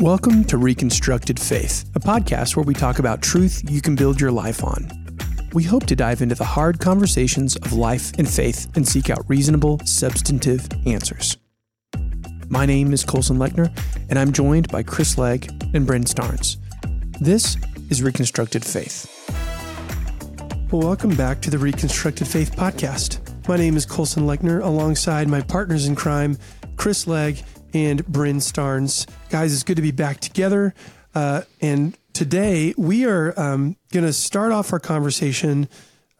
Welcome to Reconstructed Faith, a podcast where we talk about truth you can build your life on. We hope to dive into the hard conversations of life and faith and seek out reasonable, substantive answers. My name is Colson Lechner, and I'm joined by Chris Legg and Bryn Starnes. This is Reconstructed Faith. Well, welcome back to the Reconstructed Faith podcast. My name is Colson Lechner, alongside my partners in crime, Chris Legg and Bryn Starnes. Guys, it's good to be back together. Uh, and today we are um, going to start off our conversation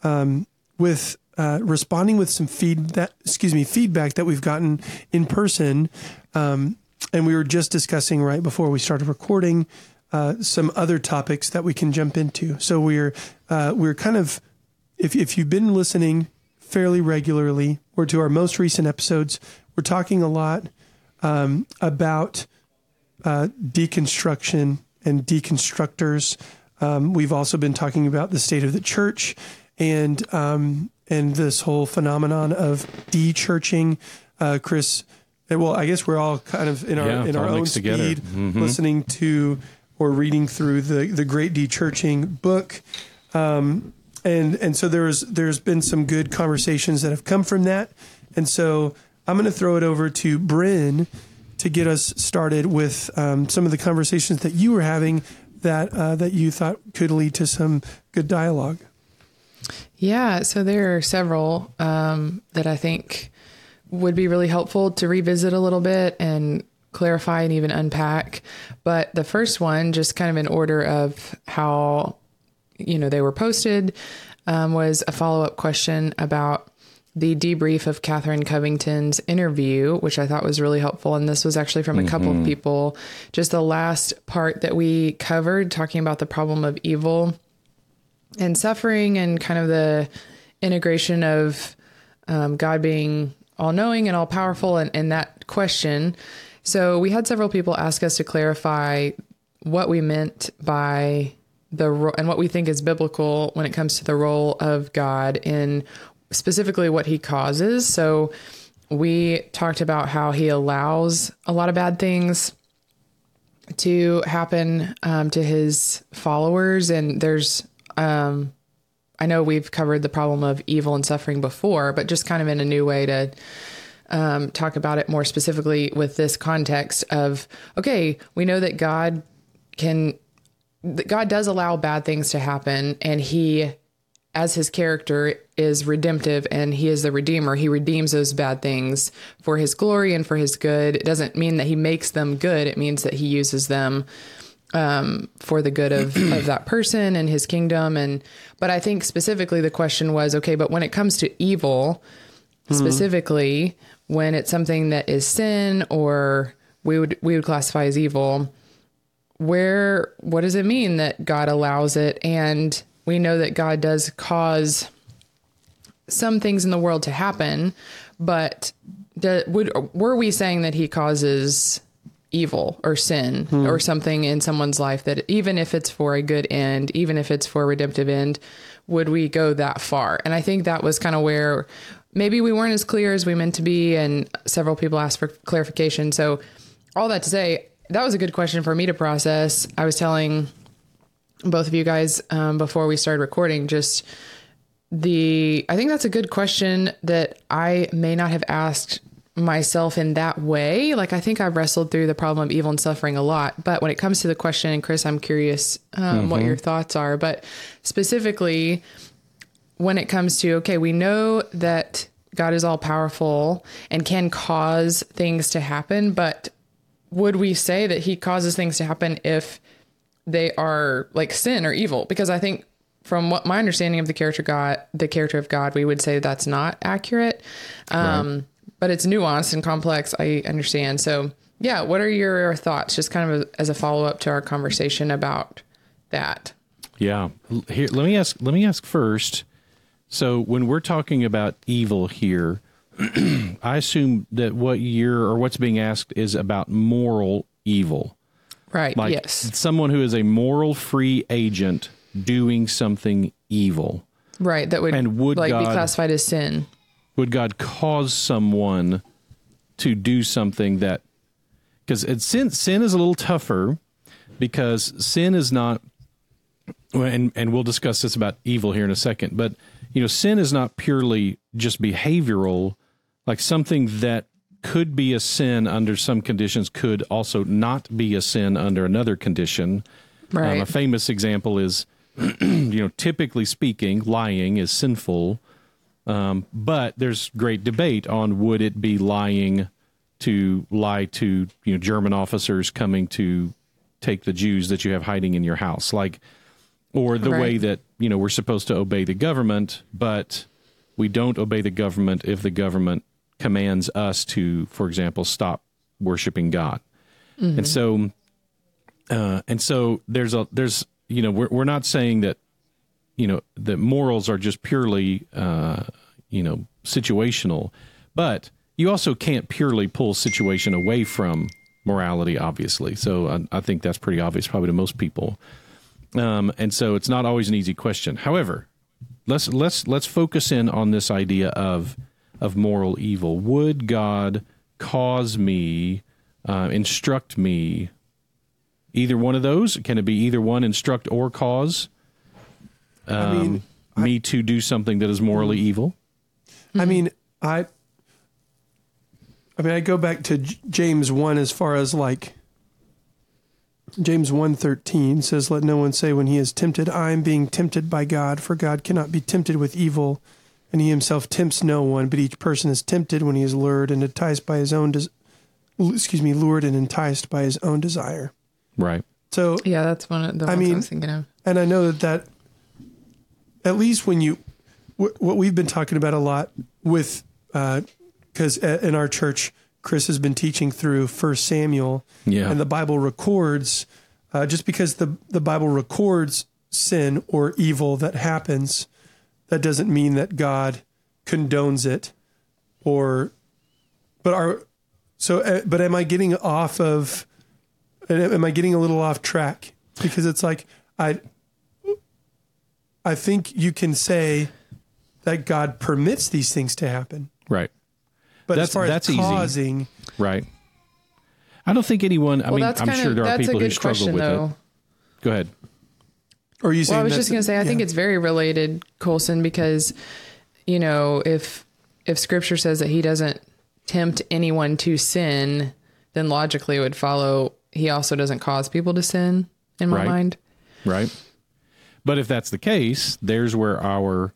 um, with uh, responding with some feed that excuse me feedback that we've gotten in person. Um, and we were just discussing right before we started recording uh, some other topics that we can jump into. So we're uh, we're kind of if if you've been listening fairly regularly or to our most recent episodes, we're talking a lot um, about uh, deconstruction and deconstructors. Um, we've also been talking about the state of the church and um, and this whole phenomenon of de-churching. Uh, Chris, well, I guess we're all kind of in our Yeah, in our own speed. Mhm. listening to or reading through the the Great De-churching book. Um, and and so there's there's been some good conversations that have come from that. And so I'm going to throw it over to Bryn to get us started with um, some of the conversations that you were having that uh, that you thought could lead to some good dialogue. Yeah, so there are several um, that I think would be really helpful to revisit a little bit and clarify and even unpack. But the first one, just kind of in order of how you know they were posted, um, was a follow up question about the debrief of Catherine Covington's interview, which I thought was really helpful. And this was actually from a couple of people. Just the last part that we covered, talking about the problem of evil and suffering and kind of the integration of um, God being all knowing and all powerful and, and that question. So we had several people ask us to clarify what we meant by the ro- and what we think is biblical when it comes to the role of God in specifically what he causes. So we talked about how he allows a lot of bad things to happen um, to his followers, and there's um, I know we've covered the problem of evil and suffering before, but just kind of in a new way to um, talk about it more specifically with this context of okay, we know that God can, that God does allow bad things to happen, and He, as His character, is redemptive and He is the Redeemer. He redeems those bad things for His glory and for His good. It doesn't mean that He makes them good, it means that He uses them um, for the good of, of that person and his kingdom. And, but I think specifically the question was, okay, but when it comes to evil, specifically when it's something that is sin or we would, we would classify as evil, where, what does it mean that God allows it? And we know that God does cause some things in the world to happen, but do, would, were we saying that he causes evil or sin hmm. or something in someone's life that even if it's for a good end, even if it's for a redemptive end, would we go that far? And I think that was kind of where maybe we weren't as clear as we meant to be, and several people asked for clarification. So, all that to say, that was a good question for me to process. I was telling both of you guys um, before we started recording just the i think that's a good question that i may not have asked myself in that way. Like i think i've wrestled through the problem of evil and suffering a lot but when it comes to the question and chris i'm curious um, what your thoughts are but specifically when it comes to okay we know that god is all powerful and can cause things to happen but would we say that he causes things to happen if they are like sin or evil because i think from what my understanding of the character god the character of god we would say that's not accurate um but it's nuanced and complex i understand so yeah what are your thoughts just kind of as a follow-up to our conversation about that Yeah. Here, let me ask. Let me ask first. So, when we're talking about evil here, I assume that what you're or what's being asked is about moral evil, right like yes someone who is a moral free agent doing something evil. right that would, and would like be classified as sin Would God cause someone to do something that because sin sin is a little tougher because sin is not and and we'll discuss this about evil here in a second but you know sin is not purely just behavioral like something that could be a sin under some conditions could also not be a sin under another condition. Right. um, a famous example is you know typically speaking lying is sinful. Um, but there's great debate on would it be lying to lie to you know German officers coming to take the Jews that you have hiding in your house, like, or the way that you know we're supposed to obey the government, but we don't obey the government if the government commands us to, for example, stop worshiping God, and so, uh, and so there's a there's you know we're we're not saying that you know that morals are just purely uh, you know situational, but you also can't purely pull situation away from morality, obviously. So I, I think that's pretty obvious, probably to most people. Um, and so it's not always an easy question. However, let's let's let's focus in on this idea of of moral evil. Would God cause me, uh, instruct me? Either one of those? Can it be either one, instruct or cause? I mean, um, me to do something that is morally evil? I mean, I. I mean, I go back to J- James one as far as like. James 1:13 says let no one say when he is tempted I am being tempted by God for God cannot be tempted with evil and he himself tempts no one but each person is tempted when he is lured and enticed by his own des- excuse me lured and enticed by his own desire. Right. So Yeah, that's one of the I ones I, mean- was thinking of. and I know that that at least when you wh- what we've been talking about a lot with because in our church Chris has been teaching through First Samuel Yeah. and the Bible records uh, just because the the Bible records sin or evil that happens that doesn't mean that God condones it or but are so uh, but am I getting off of am I getting a little off track because it's like I I think you can say that God permits these things to happen Right. but That's- as far that's as easy. causing Right. I don't think anyone. I Well, mean, I'm kind sure there are people who struggle question with though. it. Go ahead. Or are you saying Well, I was just going to say, I think it's very related, Colson, because you know, if if Scripture says that He doesn't tempt anyone to sin, then logically it would follow He also doesn't cause people to sin. In my Right. mind, Right. But if that's the case, there's where our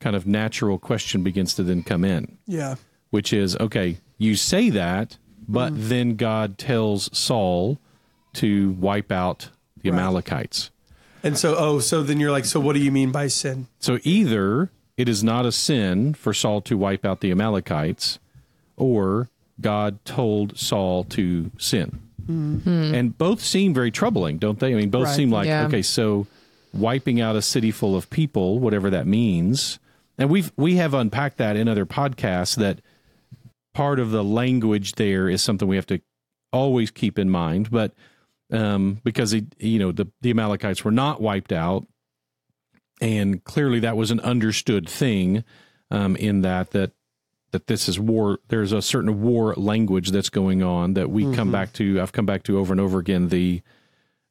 kind of natural question begins to then come in, yeah which is okay, you say that, but Mm-hmm. then God tells Saul to wipe out the Amalekites. And so, oh, so then you're like, so what do you mean by sin? So either it is not a sin for Saul to wipe out the Amalekites, or God told Saul to sin. Mm-hmm. And both seem very troubling, don't they? I mean, both Right. seem like, Yeah. okay, so wiping out a city full of people, whatever that means. And we've we have unpacked that in other podcasts that part of the language there is something we have to always keep in mind. But um, because it, you know the the Amalekites were not wiped out, and clearly that was an understood thing um, in that that that this is war. There's a certain war language that's going on that we come back to. I've come back to over and over again. The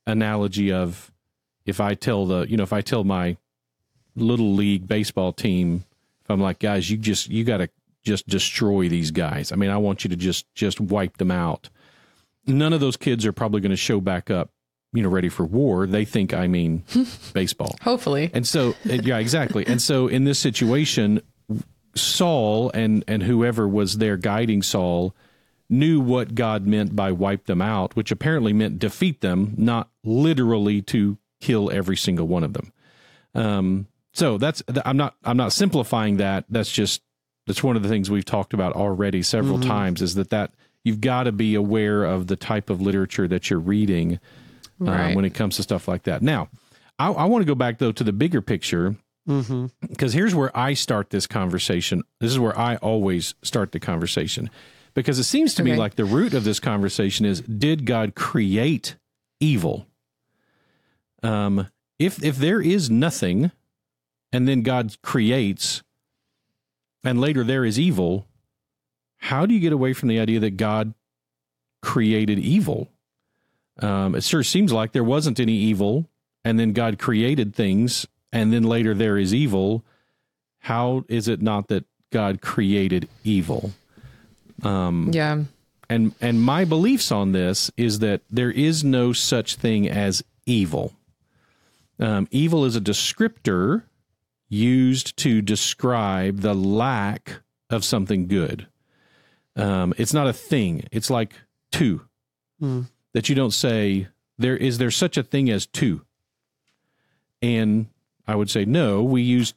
analogy of if I tell the you know if I tell my little league baseball team if I'm like guys you just you got to just destroy these guys. I mean I want you to just just wipe them out. None of those kids are probably going to show back up you know ready for war. They think I mean baseball. hopefully, And so, uh, yeah, exactly. And so, in this situation, Saul and and whoever was there guiding Saul knew what God meant by wipe them out, which apparently meant defeat them, not literally to kill every single one of them. Um, so that's I'm not I'm not simplifying that. That's just that's one of the things we've talked about already several times. Is that that you've got to be aware of the type of literature that you're reading Right. when it comes to stuff like that. Now, I, I want to go back though to the bigger picture because here's where I start this conversation. This is where I always start the conversation because it seems to me like the root of this conversation is: Did God create evil? Um, if if there is nothing, and then God creates, and later there is evil, how do you get away from the idea that God created evil. Um, it sure seems like there wasn't any evil, and then God created things, and then later there is evil. How is it not that God created evil? Yeah. and and my beliefs on this is that there is no such thing as evil. Um, evil is a descriptor used to describe the lack of something good. Um, it's not a thing. It's like two that you don't say there is there such a thing as two. And I would say no. We use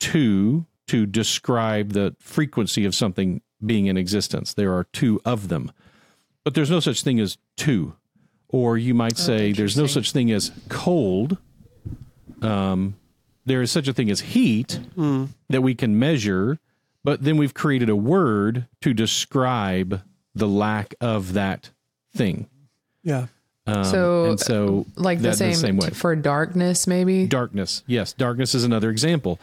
two to describe the frequency of something being in existence. There are two of them, but there's no such thing as two. Or you might say there's no such thing as cold. Um, there is such a thing as heat that we can measure, but then we've created a word to describe the lack of that thing. Yeah. Um, So, and so Like the that- same, same way. for darkness, maybe. Darkness. Yes, darkness is another example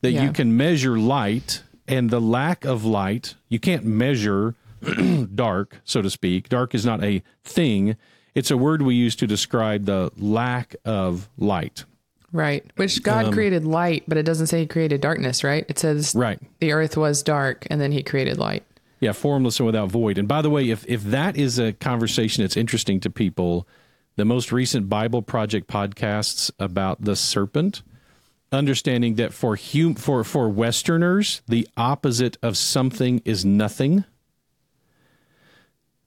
that Yeah. you can measure light and the lack of light. You can't measure dark, so to speak. Dark is not a thing. It's a word we use to describe the lack of light. Right. Which God Um, created light, but it doesn't say he created darkness, right? It says Right. the earth was dark and then he created light. Yeah, formless and without void. And by the way, if if that is a conversation that's interesting to people, the most recent Bible Project podcasts about the serpent, understanding that for hum, for for Westerners, the opposite of something is nothing.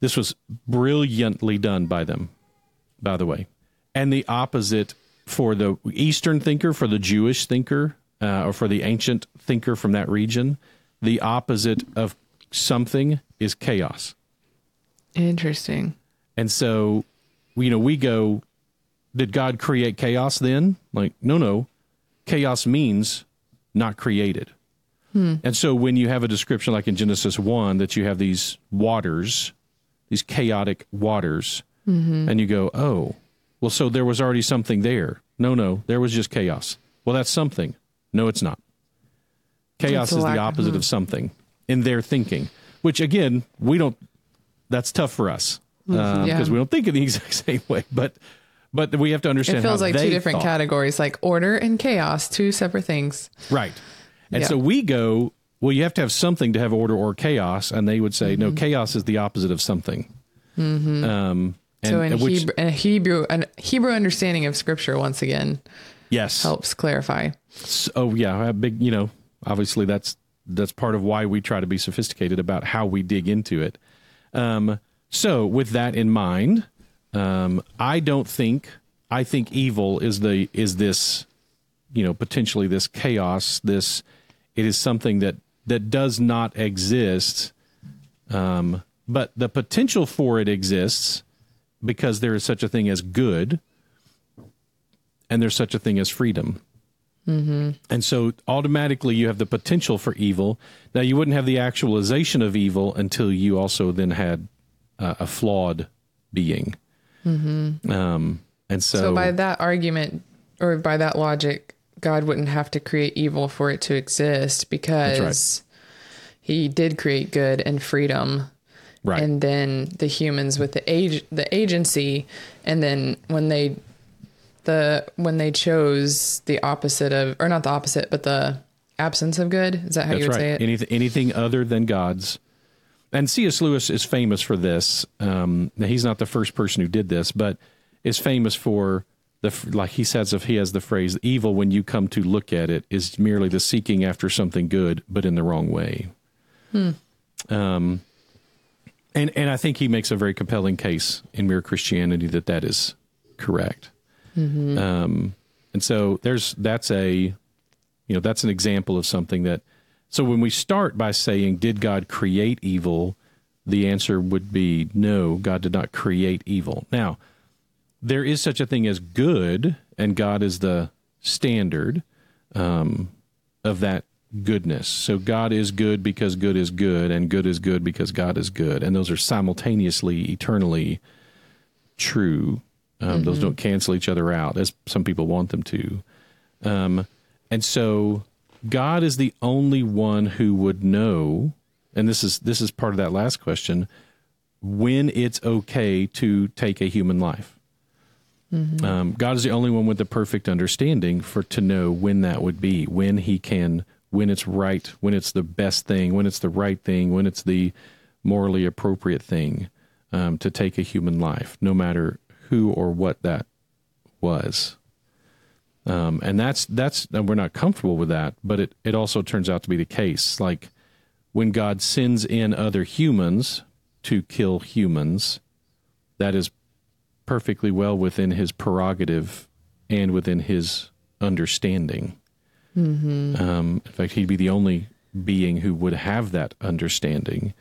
This was brilliantly done by them, by the way. And the opposite for the Eastern thinker, for the Jewish thinker, uh, or for the ancient thinker from that region, the opposite of something is chaos. Interesting. And so, you know, we go, did God create chaos then? Like, no, no. Chaos means not created. And so when you have a description like in Genesis 1 that you have these waters, these chaotic waters, and you go, oh, well, so there was already something there. No, no, there was just chaos. Well, that's something. No, it's not. Chaos is the opposite of something in their thinking, which again, we don't, that's tough for us because Yeah. we don't think in the exact same way. But but we have to understand It feels like two different thought. categories, like order and chaos, two separate things. Right. And Yeah. so we go, well, you have to have something to have order or chaos. And they would say, Mm-hmm. no, chaos is the opposite of something. Um, and, so in which, Hebrew, in a Hebrew, an Hebrew understanding of scripture, once again, yes. helps clarify. So, oh, yeah. A big, you know, obviously that's, that's part of why we try to be sophisticated about how we dig into it. Um, so with that in mind, um, I don't think, I think evil is the, is this, you know, potentially this chaos, this, it is something that, that does not exist. Um, but the potential for it exists because there is such a thing as good and there's such a thing as freedom. And so automatically you have the potential for evil. Now you wouldn't have the actualization of evil until you also then had uh, a flawed being. Um, and so, So by that argument, or by that logic, God wouldn't have to create evil for it to exist because he did create good and freedom. Right, And then the humans with the age the agency and then when they the when they chose the opposite of or not the opposite, but the absence of good, is that how that's you would right. say it? Anything, anything other than God's. And C.S. Lewis is famous for this. Um, now he's not the first person who did this, but is famous for the like he says if he has the phrase "evil" when you come to look at it is merely the seeking after something good, but in the wrong way. hmm. Um, and and I think he makes a very compelling case in Mere Christianity that that is correct. Um, and so there's that's a you know that's an example of something that so when we start by saying did god create evil? The answer would be no god did not create evil. Now there is such a thing as good and god is the standard um, of that goodness. So god is good because good is good and good is good because god is good. And those are simultaneously eternally true. Um, those don't cancel each other out as some people want them to. Um, and so God is the only one who would know, and this is this is part of that last question. when it's okay to take a human life. Um, God is the only one with the perfect understanding for to know when that would be, when He can, when it's right, when it's the best thing, when it's the right thing, when it's the morally appropriate thing um, to take a human life, no matter who or what that was. Um, and that's that's and we're not comfortable with that, but it it also turns out to be the case. Like when God sends in other humans to kill humans, that is perfectly well within his prerogative and within his understanding. Um, in fact, he'd be the only being who would have that understanding,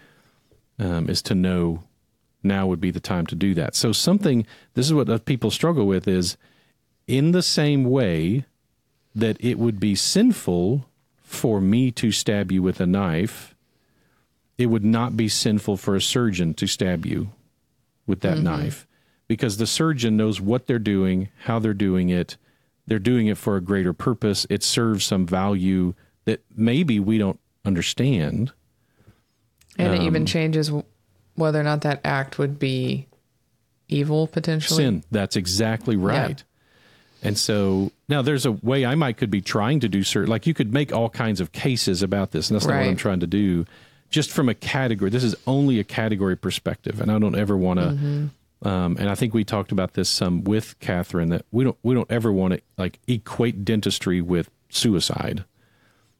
um, is to know now would be the time to do that. So, something, this is what people struggle with is in the same way that it would be sinful for me to stab you with a knife, it would not be sinful for a surgeon to stab you with that knife because the surgeon knows what they're doing, how they're doing it. They're doing it for a greater purpose. It serves some value that maybe we don't understand. And it Um, even changes whether or not that act would be evil potentially. sin. That's exactly right. And so now there's a way I might could be trying to do certain, like you could make all kinds of cases about this, and that's not what I'm trying to do. Just from a category, this is only a category perspective, and I don't ever want to. Mm-hmm. Um, and I think we talked about this some with Catherine that we don't we don't ever want to like equate dentistry with suicide.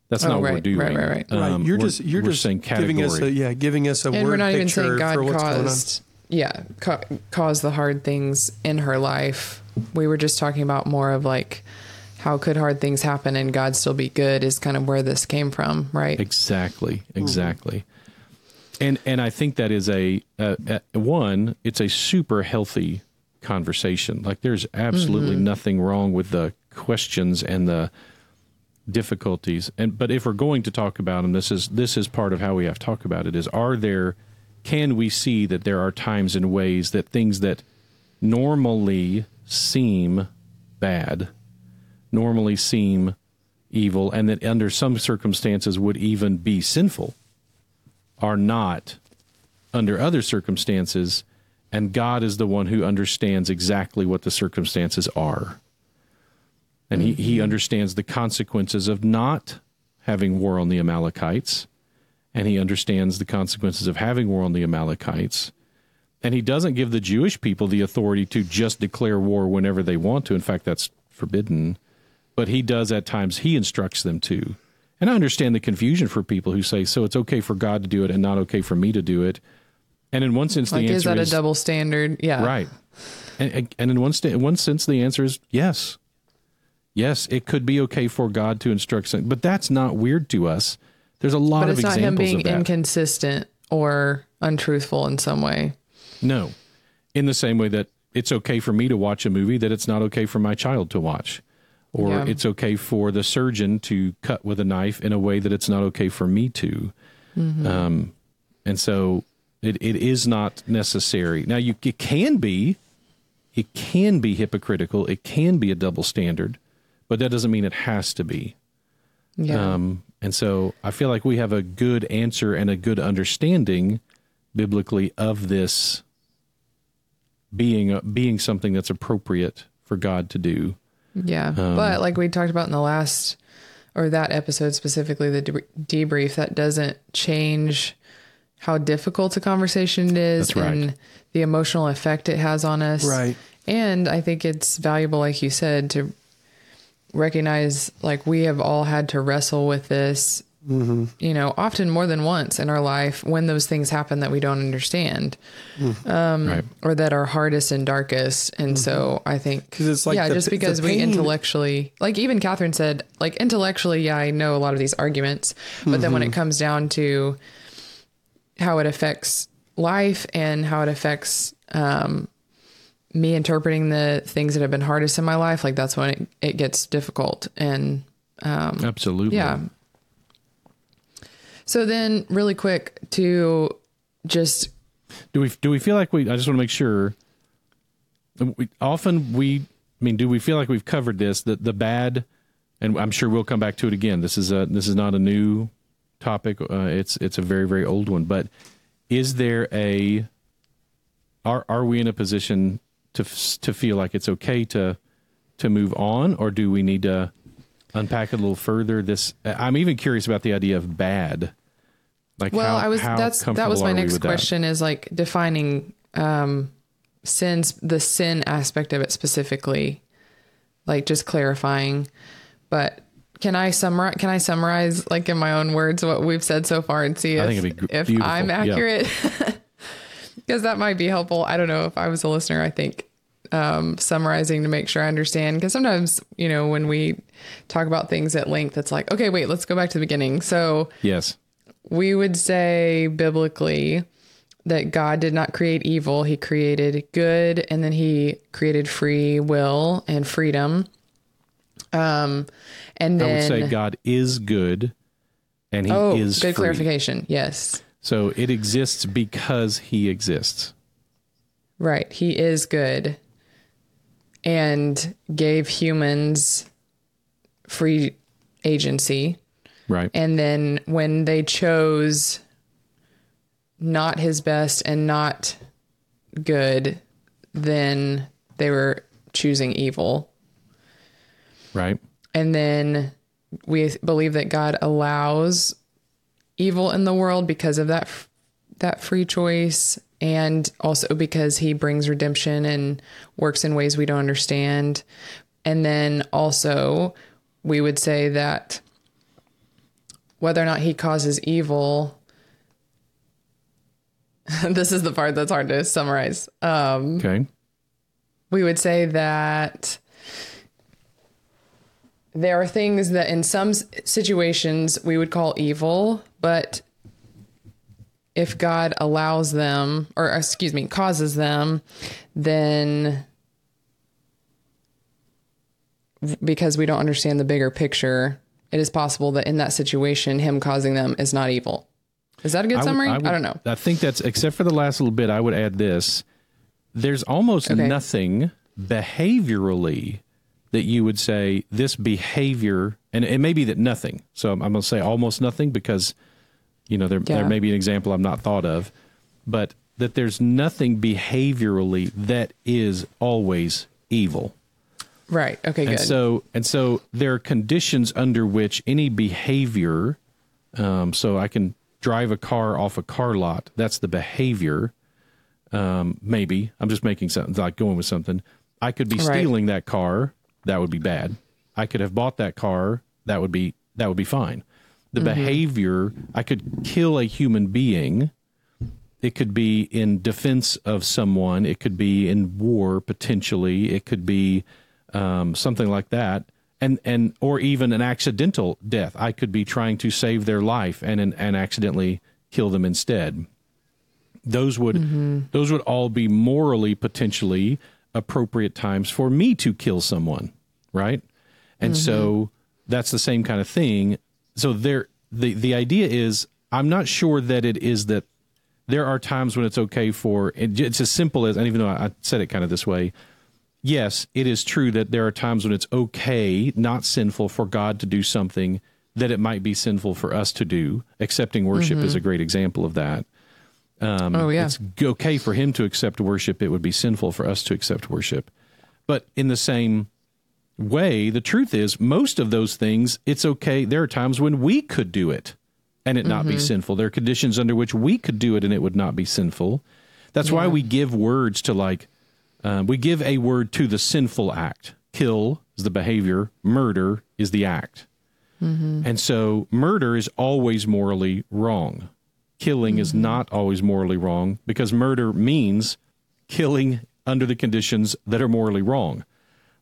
That's Oh, not what we're right, doing. right, right, right. right. Um, You're just you're just saying giving us a category. yeah, giving us a And word we're not even saying God for what's going on. caused, yeah, ca- caused the hard things in her life. We were just talking about more of like how could hard things happen and God still be good is kind of where this came from, right? Exactly, exactly. And and I think that is a, a, a one. It's a super healthy conversation. Like there's absolutely mm-hmm. nothing wrong with the questions and the difficulties. And but if we're going to talk about them, this is this is part of how we have to talk about it. Is are there? Can we see that there are times and ways that things that normally seem bad, normally seem evil, and that under some circumstances would even be sinful, are not under other circumstances, and God is the one who understands exactly what the circumstances are. And he, he mm-hmm. understands the consequences of not having war on the Amalekites, and he understands the consequences of having war on the Amalekites. And he doesn't give the Jewish people the authority to just declare war whenever they want to. In fact, that's forbidden. But he does at times, he instructs them to. And I understand the confusion for people who say, so it's okay for God to do it and not okay for me to do it. And in one sense, like, the answer is that that is a double standard? Yeah. right. And, and in one, one sense, the answer is yes. Yes, it could be okay for God to instruct something, but that's not weird to us. There's a lot But of it's not him being inconsistent or untruthful in some way. No. In the same way that it's okay for me to watch a movie that it's not okay for my child to watch. Or Yeah. it's okay for the surgeon to cut with a knife in a way that it's not okay for me to. Um, and so it, it is not necessary. Now, you it can be, it can be hypocritical, it can be a double standard, but that doesn't mean it has to be. Yeah. Um, and so I feel like we have a good answer and a good understanding biblically of this being being something that's appropriate for God to do. Yeah. Um, but like we talked about in the last or that episode specifically, the de- debrief, that doesn't change how difficult a conversation is right. and the emotional effect it has on us. Right. And I think it's valuable, like you said, to recognize like we have all had to wrestle with this, Mm-hmm. you know, often more than once in our life when those things happen that we don't understand mm-hmm. um, right. or that are hardest and darkest. And so mm-hmm. I think, 'Cause it's like yeah, the just because we intellectually, like even Catherine said, like intellectually, yeah, I know a lot of these arguments, but then when it comes down to how it affects life and how it affects um, me interpreting the things that have been hardest in my life, like that's when it, it gets difficult. And um, Absolutely. yeah. So then, really quick, to just Do we do we feel like we? I just want to make sure. We, often we, I mean, do we feel like we've covered this? The the bad, and I'm sure we'll come back to it again. This is a this is not a new topic. Uh, it's it's a very very old one. But is there a are are we in a position to to feel like it's okay to to move on, or do we need to unpack it a little further? This I'm even curious about the idea of bad. Like Well, how, I was that's that was my next question is like defining um sins the sin aspect of it specifically. Like just clarifying. But can I summarize can I summarize like in my own words what we've said so far and see if, think it'd be if beautiful. I'm accurate? Because that might be helpful. I don't know if I was a listener, I think um, summarizing to make sure I understand. Because sometimes, you know, when we talk about things at length, it's like, okay, wait, let's go back to the beginning. So, Yes. We would say biblically that God did not create evil, he created good and then he created free will and freedom. Um and I would say God is good, and He Oh, is good free. clarification. Yes. So it exists because He exists. Right. He is good and gave humans free agency. Right. And then when they chose not his best and not good, then they were choosing evil. right. And then we believe that God allows evil in the world because of that that free choice and also because he brings redemption and works in ways we don't understand. And then also we would say that whether or not he causes evil this is the part that's hard to summarize. Um, Okay. we would say that there are things that in some situations we would call evil, but if God allows them, or excuse me, causes them, then because we don't understand the bigger picture, it is possible that in that situation, Him causing them is not evil. Is that a good would- summary? I, would- don't know. I think that's except for the last little bit. I would add this: there's almost Okay. nothing behaviorally that you would say this behavior, and it may be that nothing. So I'm, I'm going to say almost nothing because you know there Yeah. there may be an example I've not thought of, but that there's nothing behaviorally that is always evil. Right. Okay. And Good. so and so there are conditions under which any behavior um, so I can drive a car off a car lot. That's the behavior. Um, maybe I'm just making something like going with something. I could be Right. stealing that car. That would be bad. I could have bought that car. That would be that would be fine. The behavior. I could kill a human being. It could be in defense of someone. It could be in war potentially. It could be um, something like that, and and or even an accidental death. I could be trying to save their life and and, and accidentally kill them instead. Those would those would all be morally potentially appropriate times for me to kill someone, right? And so that's the same kind of thing. So there the the idea is I'm not sure that it is that there are times when it's okay for it's as simple as and even though I said it kind of this way, yes, it is true that there are times when it's okay, not sinful for God to do something that it might be sinful for us to do. Accepting worship is mm-hmm. a great example of that. Um, oh yeah. It's okay for him to accept worship. It would be sinful for us to accept worship. But in the same way, the truth is, most of those things, it's okay. There are times when we could do it and it not be mm-hmm. sinful. There are conditions under which we could do it and it would not be sinful. That's why we give words to like, um, we give a word to the sinful act. Kill is the behavior, murder is the act. Mm-hmm. And so murder is always morally wrong. Killing is mm-hmm. not always morally wrong because murder means killing under the conditions that are morally wrong.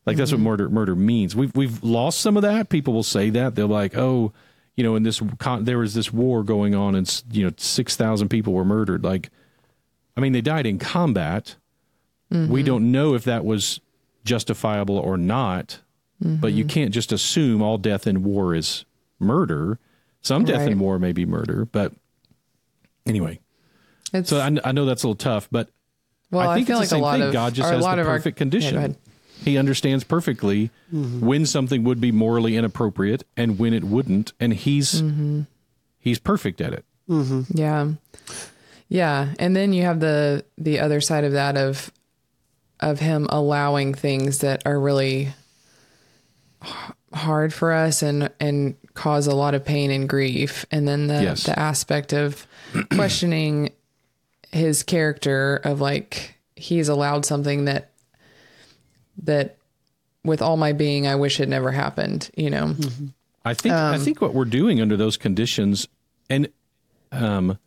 Like that's what mm-hmm. murder murder means. We've we've lost some of that. People will say that they're like, oh, you know, in this con- there was this war going on, and you know, six thousand people were murdered. Like, I mean, they died in combat. We mm-hmm. don't know if that was justifiable or not, but you mm-hmm. can't just assume all death in war is murder. Some death in war may be murder, but anyway. It's, So I, I know that's a little tough, but well, I I, think feel it's like the a same lot thing. of God just or a has lot the of our- perfect Yeah, condition. ahead. he understands perfectly mm-hmm. when something would be morally inappropriate and when it wouldn't, and he's Mm-hmm. he's perfect at it. Yeah. Yeah, and then you have the the other side of that of of him allowing things that are really hard for us and and cause a lot of pain and grief, and then the Yes. the aspect of questioning his character of like he's allowed something that that with all my being I wish had never happened, you know. I think I think what we're doing under those conditions, and um,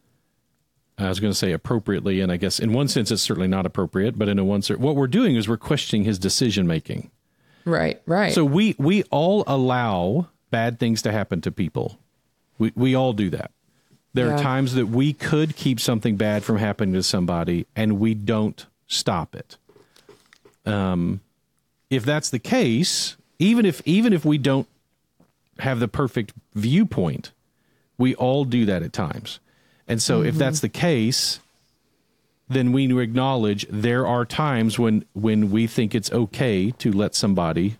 I was going to say appropriately, and I guess in one sense it's certainly not appropriate, but in a one sense, what we're doing is we're questioning his decision making. Right, right. So we we all allow bad things to happen to people. We we all do that. There are times that we could keep something bad from happening to somebody, and we don't stop it. Um, if that's the case, even if even if we don't have the perfect viewpoint, we all do that at times. And so, if that's the case, then we acknowledge there are times when when we think it's okay to let somebody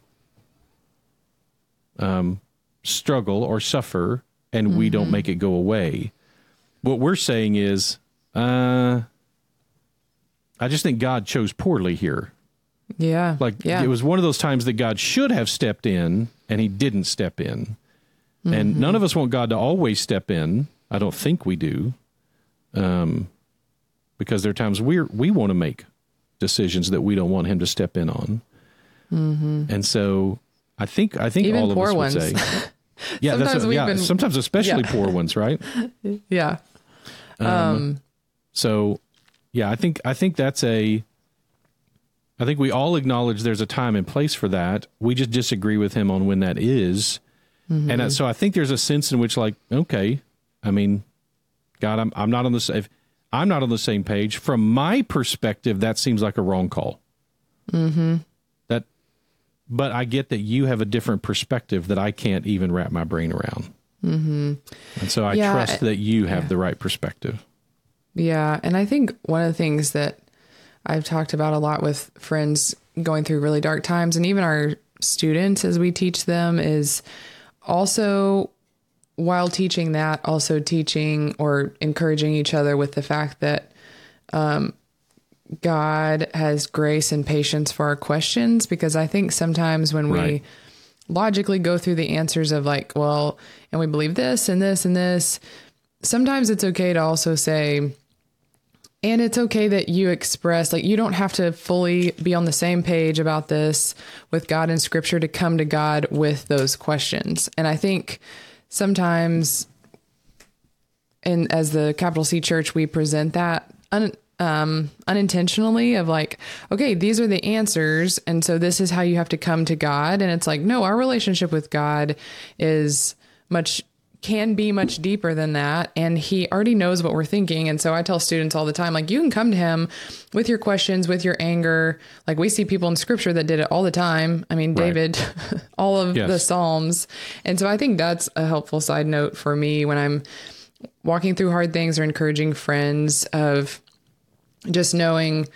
um, struggle or suffer, and we don't make it go away. What we're saying is, uh, I just think God chose poorly here. yeah. Like yeah. it was one of those times that God should have stepped in, and He didn't step in. Mm-hmm. And none of us want God to always step in. I don't think we do, um, because there are times we we want to make decisions that we don't want Him to step in on. And so I think I think Mm-hmm. Even all of poor us ones. would say, yeah, that's Sometimes we've yeah. been- sometimes especially yeah. poor ones, right? yeah. So, yeah, I think I think that's a. I think we all acknowledge there's a time and place for that. We just disagree with him on when that is. and uh, so I think there's a sense in which, like, okay, I mean, God, I'm I'm not on the same. I'm not on the same page. From my perspective, that seems like a wrong call. Mm-hmm. That, but I get that you have a different perspective that I can't even wrap my brain around. Mm-hmm. And so I Yeah, trust that you have the right perspective. Yeah. And I think one of the things that I've talked about a lot with friends going through really dark times and even our students as we teach them is also while teaching that, also teaching or encouraging each other with the fact that um, God has grace and patience for our questions. Because I think sometimes when Right. we logically go through the answers of like, well, and we believe this and this and this, sometimes it's okay to also say, and it's okay that you express, like, you don't have to fully be on the same page about this with God and scripture to come to God with those questions. And I think sometimes, and as the capital C church, we present that un, um, unintentionally of like, okay, these are the answers. And so this is how you have to come to God. And it's like, no, our relationship with God is much can be much deeper than that and he already knows what we're thinking and so i tell students all the time like you can come to him with your questions with your anger. Like we see people in scripture that did it all the time. I mean david all of Yes. the psalms. And so i think that's a helpful side note for me when i'm walking through hard things or encouraging friends of just knowing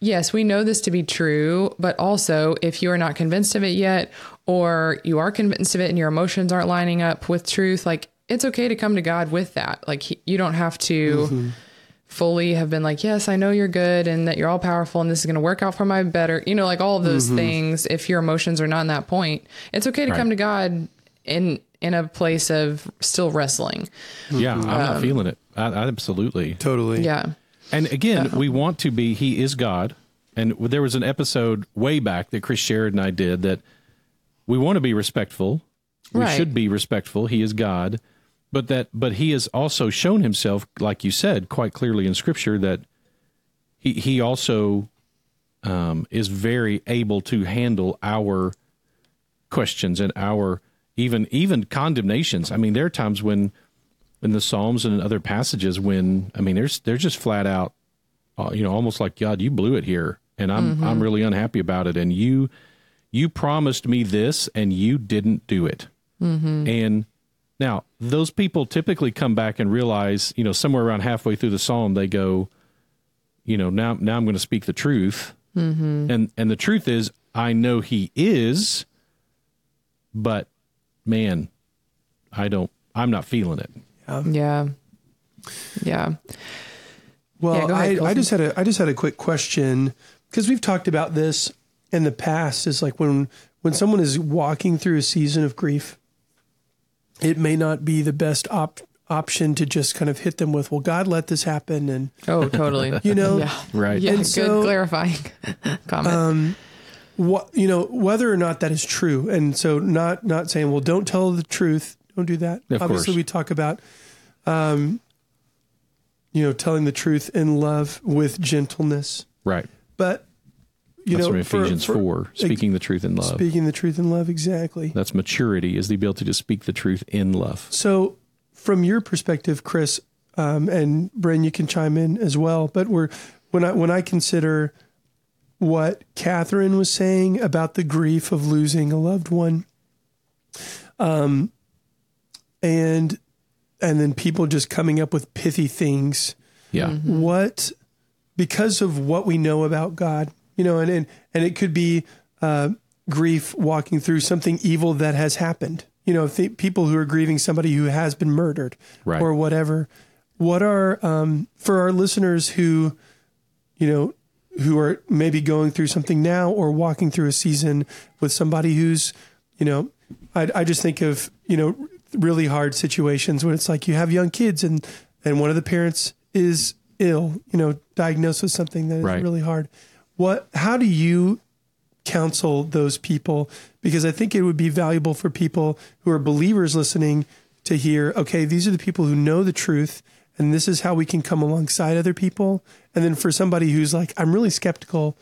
yes, we know this to be true, but also if you are not convinced of it yet, or you are convinced of it and your emotions aren't lining up with truth, like it's okay to come to God with that. Like he, you don't have to mm-hmm. fully have been like, yes, I know you're good and that you're all powerful and this is going to work out for my better, you know, like all of those mm-hmm. things. If your emotions are not in that point, it's okay to Right. come to God in in a place of still wrestling. Yeah, I'm Um, not feeling it. I, I absolutely. Totally. Yeah. And again, um, we want to be. He is God, and there was an episode way back that Chris Sherrod and I did that we want to be respectful. We Right. should be respectful. He is God, but that but he has also shown himself, like you said, quite clearly in Scripture that he he also um, is very able to handle our questions and our even even condemnations. I mean, there are times when in the Psalms and in other passages when I mean, there's they're just flat out, uh, you know, almost like God, you blew it here, and I'm I'm really unhappy about it, and you you promised me this, and you didn't do it, mm-hmm. and now those people typically come back and realize, you know, somewhere around halfway through the psalm, they go, you know, now now I'm going to speak the truth, mm-hmm. and and the truth is, I know He is, but man, I don't, I'm not feeling it. Yeah. Yeah. Well, Yeah, ahead, I, I just had a I just had a quick question because we've talked about this in the past. Is like when when someone is walking through a season of grief, it may not be the best op- option to just kind of hit them with, "Well, God let this happen," and Oh, totally. you know, yeah. Right. Yeah. And good so- clarifying comment. um, what you know whether or not that is true and so not not saying well don't tell the truth don't do that Of obviously course. we talk about um you know telling the truth in love with gentleness Right. but you That's know from Ephesians for- 4, speaking the truth in love. speaking the truth in love exactly That's maturity, is the ability to speak the truth in love. so from your perspective chris um, and Bren, you can chime in as well but we're when i when i consider what Catherine was saying about the grief of losing a loved one. Um, and and then people just coming up with pithy things. Yeah. What because of what we know about God, you know, and and, and it could be uh, grief walking through something evil that has happened. You know, th- people who are grieving somebody who has been murdered Right. or whatever. What are um, for our listeners who, you know, who are maybe going through something now or walking through a season with somebody who's, you know, I, I just think of, you know, really hard situations when it's like you have young kids and, and one of the parents is ill, you know, diagnosed with something that is Right. really hard. What, how do you counsel those people? Because I think it would be valuable for people who are believers listening to hear, okay, these are the people who know the truth and this is how we can come alongside other people. And then for somebody who's like, I'm really skeptical,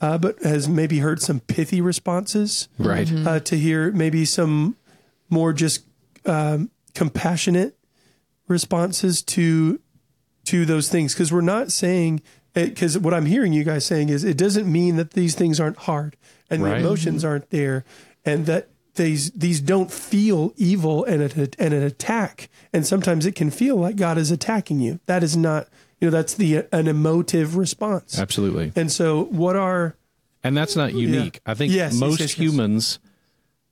uh, but has maybe heard some pithy responses, Right. uh, to hear maybe some more just um, compassionate responses to to those things. Because we're not saying, because what I'm hearing you guys saying is, it doesn't mean that these things aren't hard and the emotions aren't there, and that these these don't feel evil and an, and an attack. And sometimes it can feel like God is attacking you. That is not, you know, that's the an emotive response. Absolutely. And so, what are And that's not unique. I think Yes, most yes, yes. humans,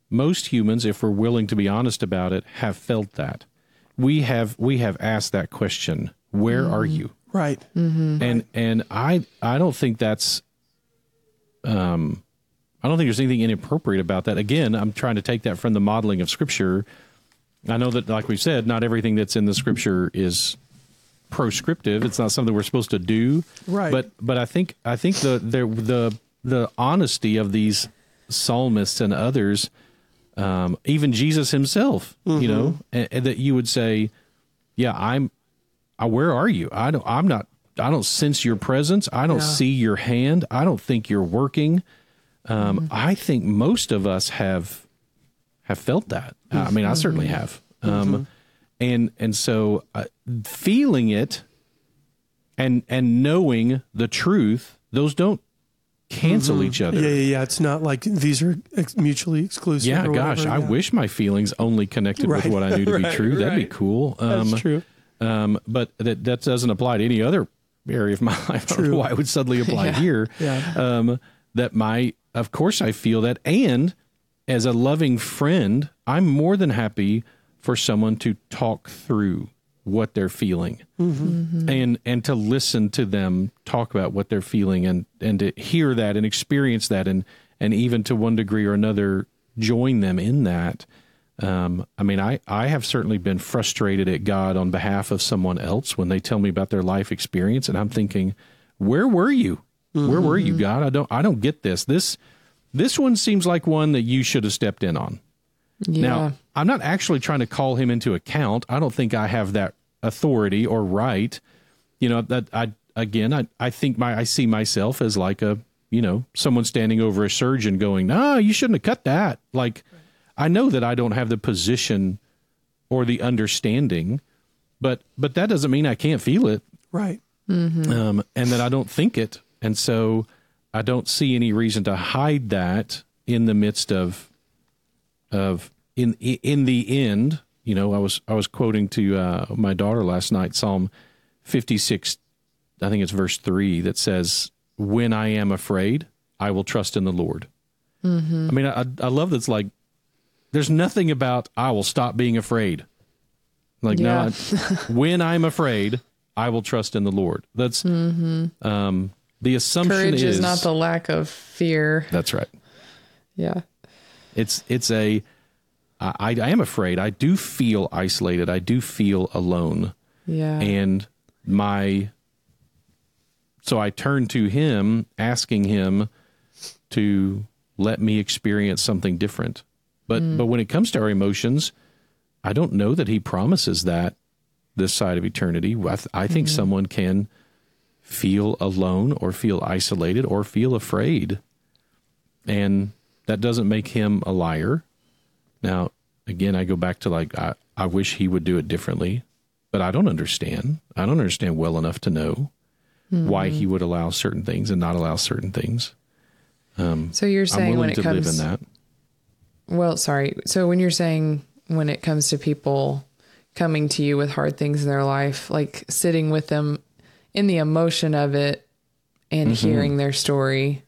most humans, if we're willing to be honest about it, have felt that. We have we have asked that question. Where mm-hmm. are you? Right? And and I I don't think that's um I don't think there's anything inappropriate about that. Again, I'm trying to take that from the modeling of scripture. I know that like we've said, not everything that's in the scripture is proscriptive. It's not something we're supposed to do. Right. But but I think I think the the the the honesty of these psalmists and others, um, even Jesus himself, you know, and, and that you would say, yeah, I'm where are you? I don't. I'm not. I don't sense your presence. I don't Yeah. see your hand. I don't think you're working. Um, I think most of us have have felt that. Uh, I mean, I certainly have. Um, And and so uh, feeling it and and knowing the truth, those don't cancel each other. Yeah, yeah, yeah. It's not like these are ex- mutually exclusive. Yeah, gosh, whatever. I Yeah. wish my feelings only connected Right. with what I knew to be true. That'd be cool. Um, That's true. Um, but that that doesn't apply to any other area of my life. I don't know why it would suddenly apply Yeah. here. Yeah. Um, that my, of course, I feel that, and as a loving friend, I'm more than happy for someone to talk through what they're feeling and and to listen to them talk about what they're feeling and and to hear that and experience that and and even to one degree or another join them in that um, I mean, I, I have certainly been frustrated at God on behalf of someone else when they tell me about their life experience, and I'm thinking, where were you? Where were you, God? I don't I don't get this. This this one seems like one that you should have stepped in on. yeah. Now, I'm not actually trying to call him into account. I don't think I have that authority or right. You know, that I again, I, I think my I see myself as like a, you know, someone standing over a surgeon going, "No, you shouldn't have cut that." Like I know that I don't have the position or the understanding, but but that doesn't mean I can't feel it Right. um, and that I don't think it, and so I don't see any reason to hide that in the midst of of in in the end. You know, I was I was quoting to uh, my daughter last night Psalm fifty six, I think it's verse three that says, "When I am afraid, I will trust in the Lord." I mean, I I love that's like there's nothing about I will stop being afraid. Like Yeah. no, I- when I'm afraid, I will trust in the Lord. That's um, the assumption Courage is, is not the lack of fear. That's right. Yeah. It's it's a I, I am afraid. I do feel isolated. I do feel alone. Yeah. And my so I turn to him asking him to let me experience something different. But mm. but when it comes to our emotions, I don't know that he promises that this side of eternity. I, th- I think mm-hmm. someone can feel alone or feel isolated or feel afraid. And that doesn't make him a liar. Now, again, I go back to like, I, I wish he would do it differently, but I don't understand. I don't understand well enough to know why he mm-hmm. would allow certain things and not allow certain things. Um, so you're saying when it to comes live in that. Well, sorry. So when you're saying when it comes to people coming to you with hard things in their life, like sitting with them in the emotion of it and hearing their story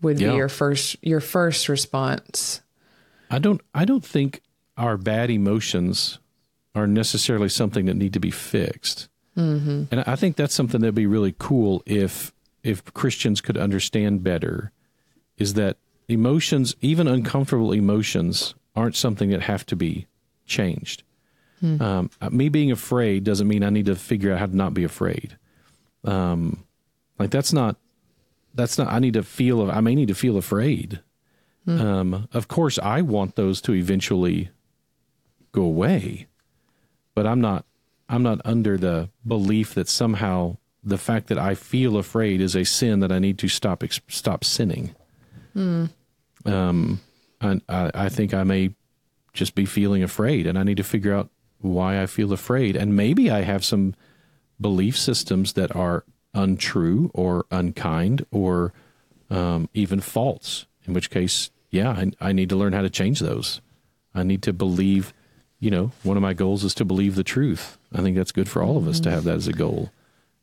would Yeah. be your first your first response. I don't I don't think our bad emotions are necessarily something that need to be fixed. Mm-hmm. And I think that's something that'd be really cool if if Christians could understand better is that emotions, even uncomfortable emotions, aren't something that have to be changed. Um, me being afraid doesn't mean I need to figure out how to not be afraid. Um, like that's not that's not. I need to feel. I may need to feel afraid. Um, of course, I want those to eventually go away, but I'm not. I'm not under the belief that somehow the fact that I feel afraid is a sin that I need to stop stop sinning. Um, and I, I think I may just be feeling afraid, and I need to figure out why I feel afraid, and maybe I have some belief systems that are untrue or unkind or um, even false. In which case, yeah, I, I need to learn how to change those. I need to believe. You know, one of my goals is to believe the truth. I think that's good for all of us to have that as a goal,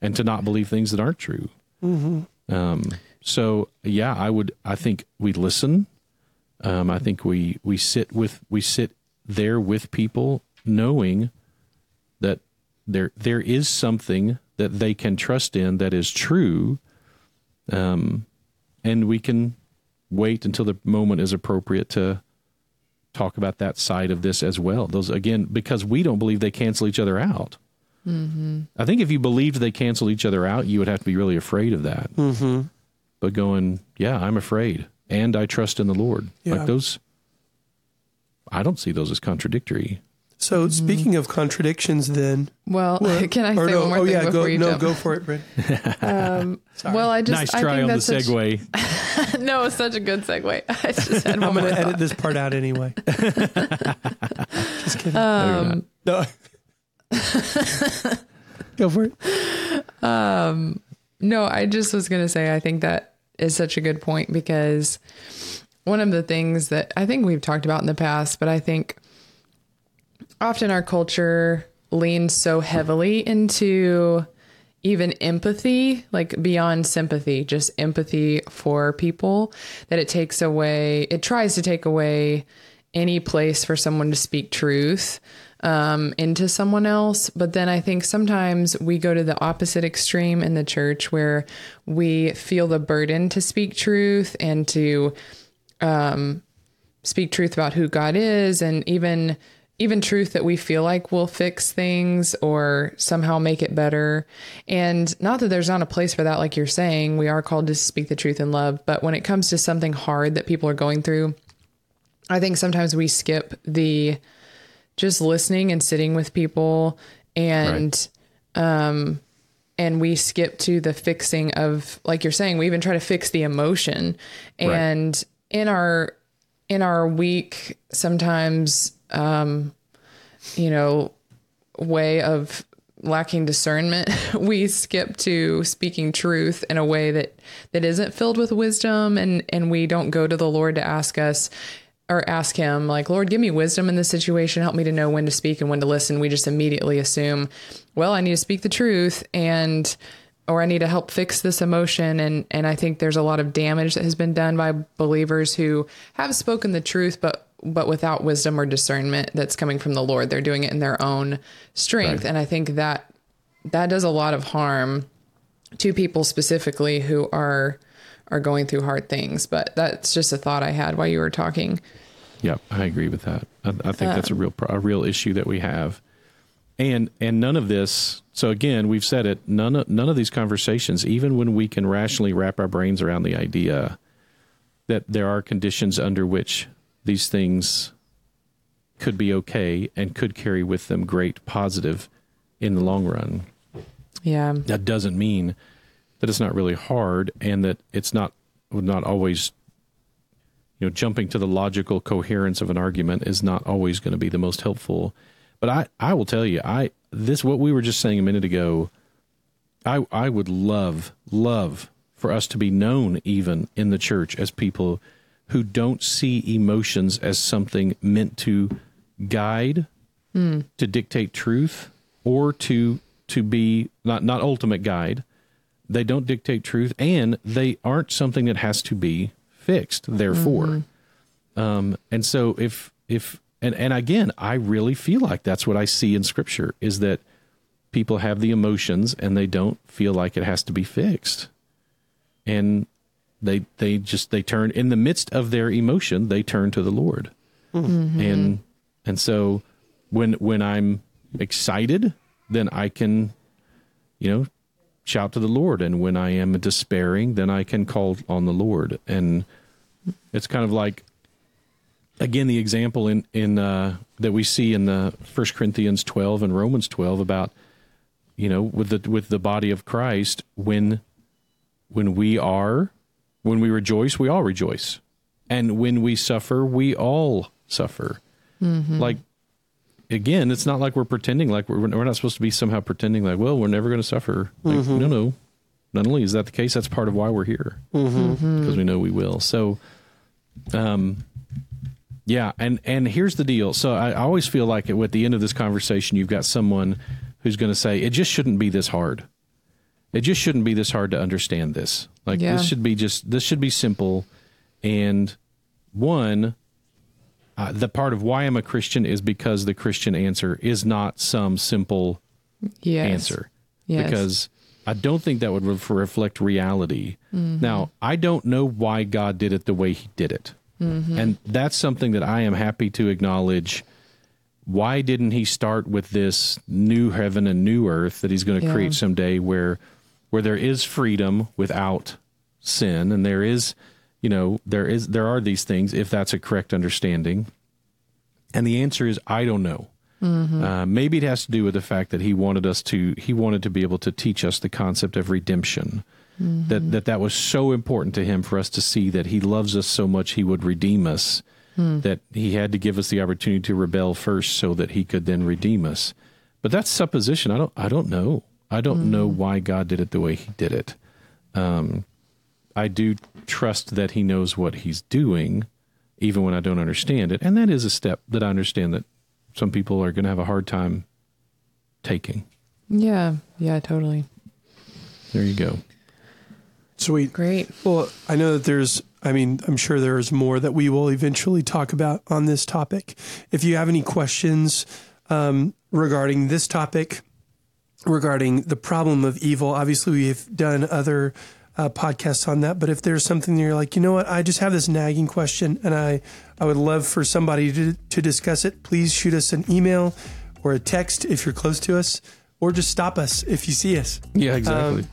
and to not believe things that aren't true. Um, so yeah, I would. I think we listen. Um, I think we we sit with we sit there with people, knowing that there there is something that they can trust in that is true, um, and we can wait until the moment is appropriate to talk about that side of this as well. Those again because we don't believe they cancel each other out. I think if you believed they cancel each other out, you would have to be really afraid of that. Mm-hmm. But going, yeah, I'm afraid, and I trust in the Lord. Yeah. Like those, I don't see those as contradictory. So mm-hmm. speaking of contradictions, then Well, can I or say no, one more oh thing yeah, before go you no, jump? go for it, Brent. Um, well, I just nice I try think on the that's such- segue. no, it's such a good segue. I just had one I'm going to edit thought. this part out anyway. Just kidding. Um, no. go for it. Um, no, I just was going to say I think that is such a good point because one of the things that I think we've talked about in the past, but I think often our culture leans so heavily into even empathy, like beyond sympathy, just empathy for people, that it takes away, it tries to take away any place for someone to speak truth um, into someone else. But then I think sometimes we go to the opposite extreme in the church where we feel the burden to speak truth and to speak truth about who God is and even even truth that we feel like will fix things or somehow make it better. And not that there's not a place for that like you're saying, we are called to speak the truth in love, but when it comes to something hard that people are going through, I think sometimes we skip the just listening and sitting with people and um and we skip to the fixing of like you're saying we even try to fix the emotion. And in our in our weak sometimes um you know way of lacking discernment we skip to speaking truth in a way that that isn't filled with wisdom and and we don't go to the lord to ask us or ask him like lord give me wisdom in this situation help me to know when to speak and when to listen we just immediately assume well i need to speak the truth and or i need to help fix this emotion and and i think there's a lot of damage that has been done by believers who have spoken the truth but but without wisdom or discernment that's coming from the lord they're doing it in their own strength Right. and i think that that does a lot of harm to people specifically who are are going through hard things. But that's just a thought I had while you were talking. Yep, I agree with that. I, I think that's a real a real issue that we have, and and none of this. So again, we've said it. None of none of these conversations, even when we can rationally wrap our brains around the idea that there are conditions under which these things could be okay and could carry with them great positive in the long run. Yeah. That doesn't mean that it's not really hard and that it's not not always you know jumping to the logical coherence of an argument is not always going to be the most helpful. But I I will tell you I this what we were just saying a minute ago I I would love love for us to be known even in the church as people who don't see emotions as something meant to guide hmm. to dictate truth or to to be not not ultimate guide they don't dictate truth and they aren't something that has to be fixed therefore. Um and so if if and and again i really feel like that's what i see in scripture is that people have the emotions and they don't feel like it has to be fixed. And they they just they turn in the midst of their emotion they turn to the lord. And and so when when i'm excited then i can you know shout to the lord and when i am despairing then i can call on the lord. And it's kind of like again the example in in uh, that we see in the First Corinthians twelve and Romans twelve about you know with the with the body of Christ when when we are when we rejoice we all rejoice. And when we suffer we all suffer. Like again it's not like we're pretending like we're, we're not supposed to be somehow pretending like well we're never going to suffer like, mm-hmm. no no not only is that the case that's part of why we're here mm-hmm. Mm-hmm. because we know we will so um yeah, and and here's the deal. So I, I always feel like at the end of this conversation, you've got someone who's going to say it just shouldn't be this hard. It just shouldn't be this hard to understand this. Like Yeah. this should be just this should be simple. And one, uh, the part of why I'm a Christian is because the Christian answer is not some simple Yes. answer Yes. because I don't think that would ref- reflect reality. Mm-hmm. Now, I don't know why God did it the way He did it. Mm-hmm. And that's something that I am happy to acknowledge. Why didn't He start with this new heaven and new earth that He's going to Yeah. create someday where where there is freedom without sin and there is you know there is there are these things if that's a correct understanding and the answer is I don't know. Uh, maybe it has to do with the fact that he wanted us to he wanted to be able to teach us the concept of redemption. That that that was so important to him for us to see that he loves us so much he would redeem us. That he had to give us the opportunity to rebel first so that he could then redeem us. But that's supposition. I don't I don't know. I don't know why God did it the way he did it. Um, I do trust that he knows what he's doing, even when I don't understand it. And that is a step that I understand that some people are going to have a hard time taking. Yeah. Yeah. Totally. There you go. Sweet. Great. Well, I know that there's, I mean, I'm sure there's more that we will eventually talk about on this topic. If you have any questions um, regarding this topic, regarding the problem of evil, obviously we've done other uh, podcasts on that. But if there's something that you're like, you know what, I just have this nagging question and I, I would love for somebody to, to discuss it, please shoot us an email or a text if you're close to us, or just stop us if you see us. Yeah, exactly.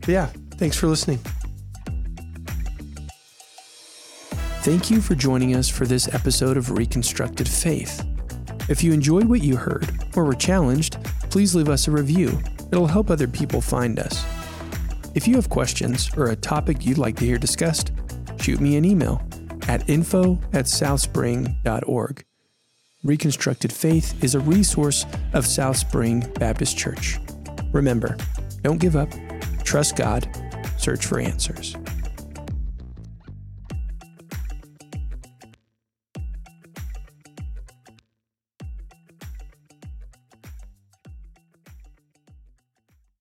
But yeah, thanks for listening. Thank you for joining us for this episode of Reconstructed Faith. If you enjoyed what you heard or were challenged, please leave us a review. It'll help other people find us. If you have questions or a topic you'd like to hear discussed, shoot me an email at info at southspring.org. Reconstructed Faith is a resource of South Spring Baptist Church. Remember, don't give up, trust God, search for answers.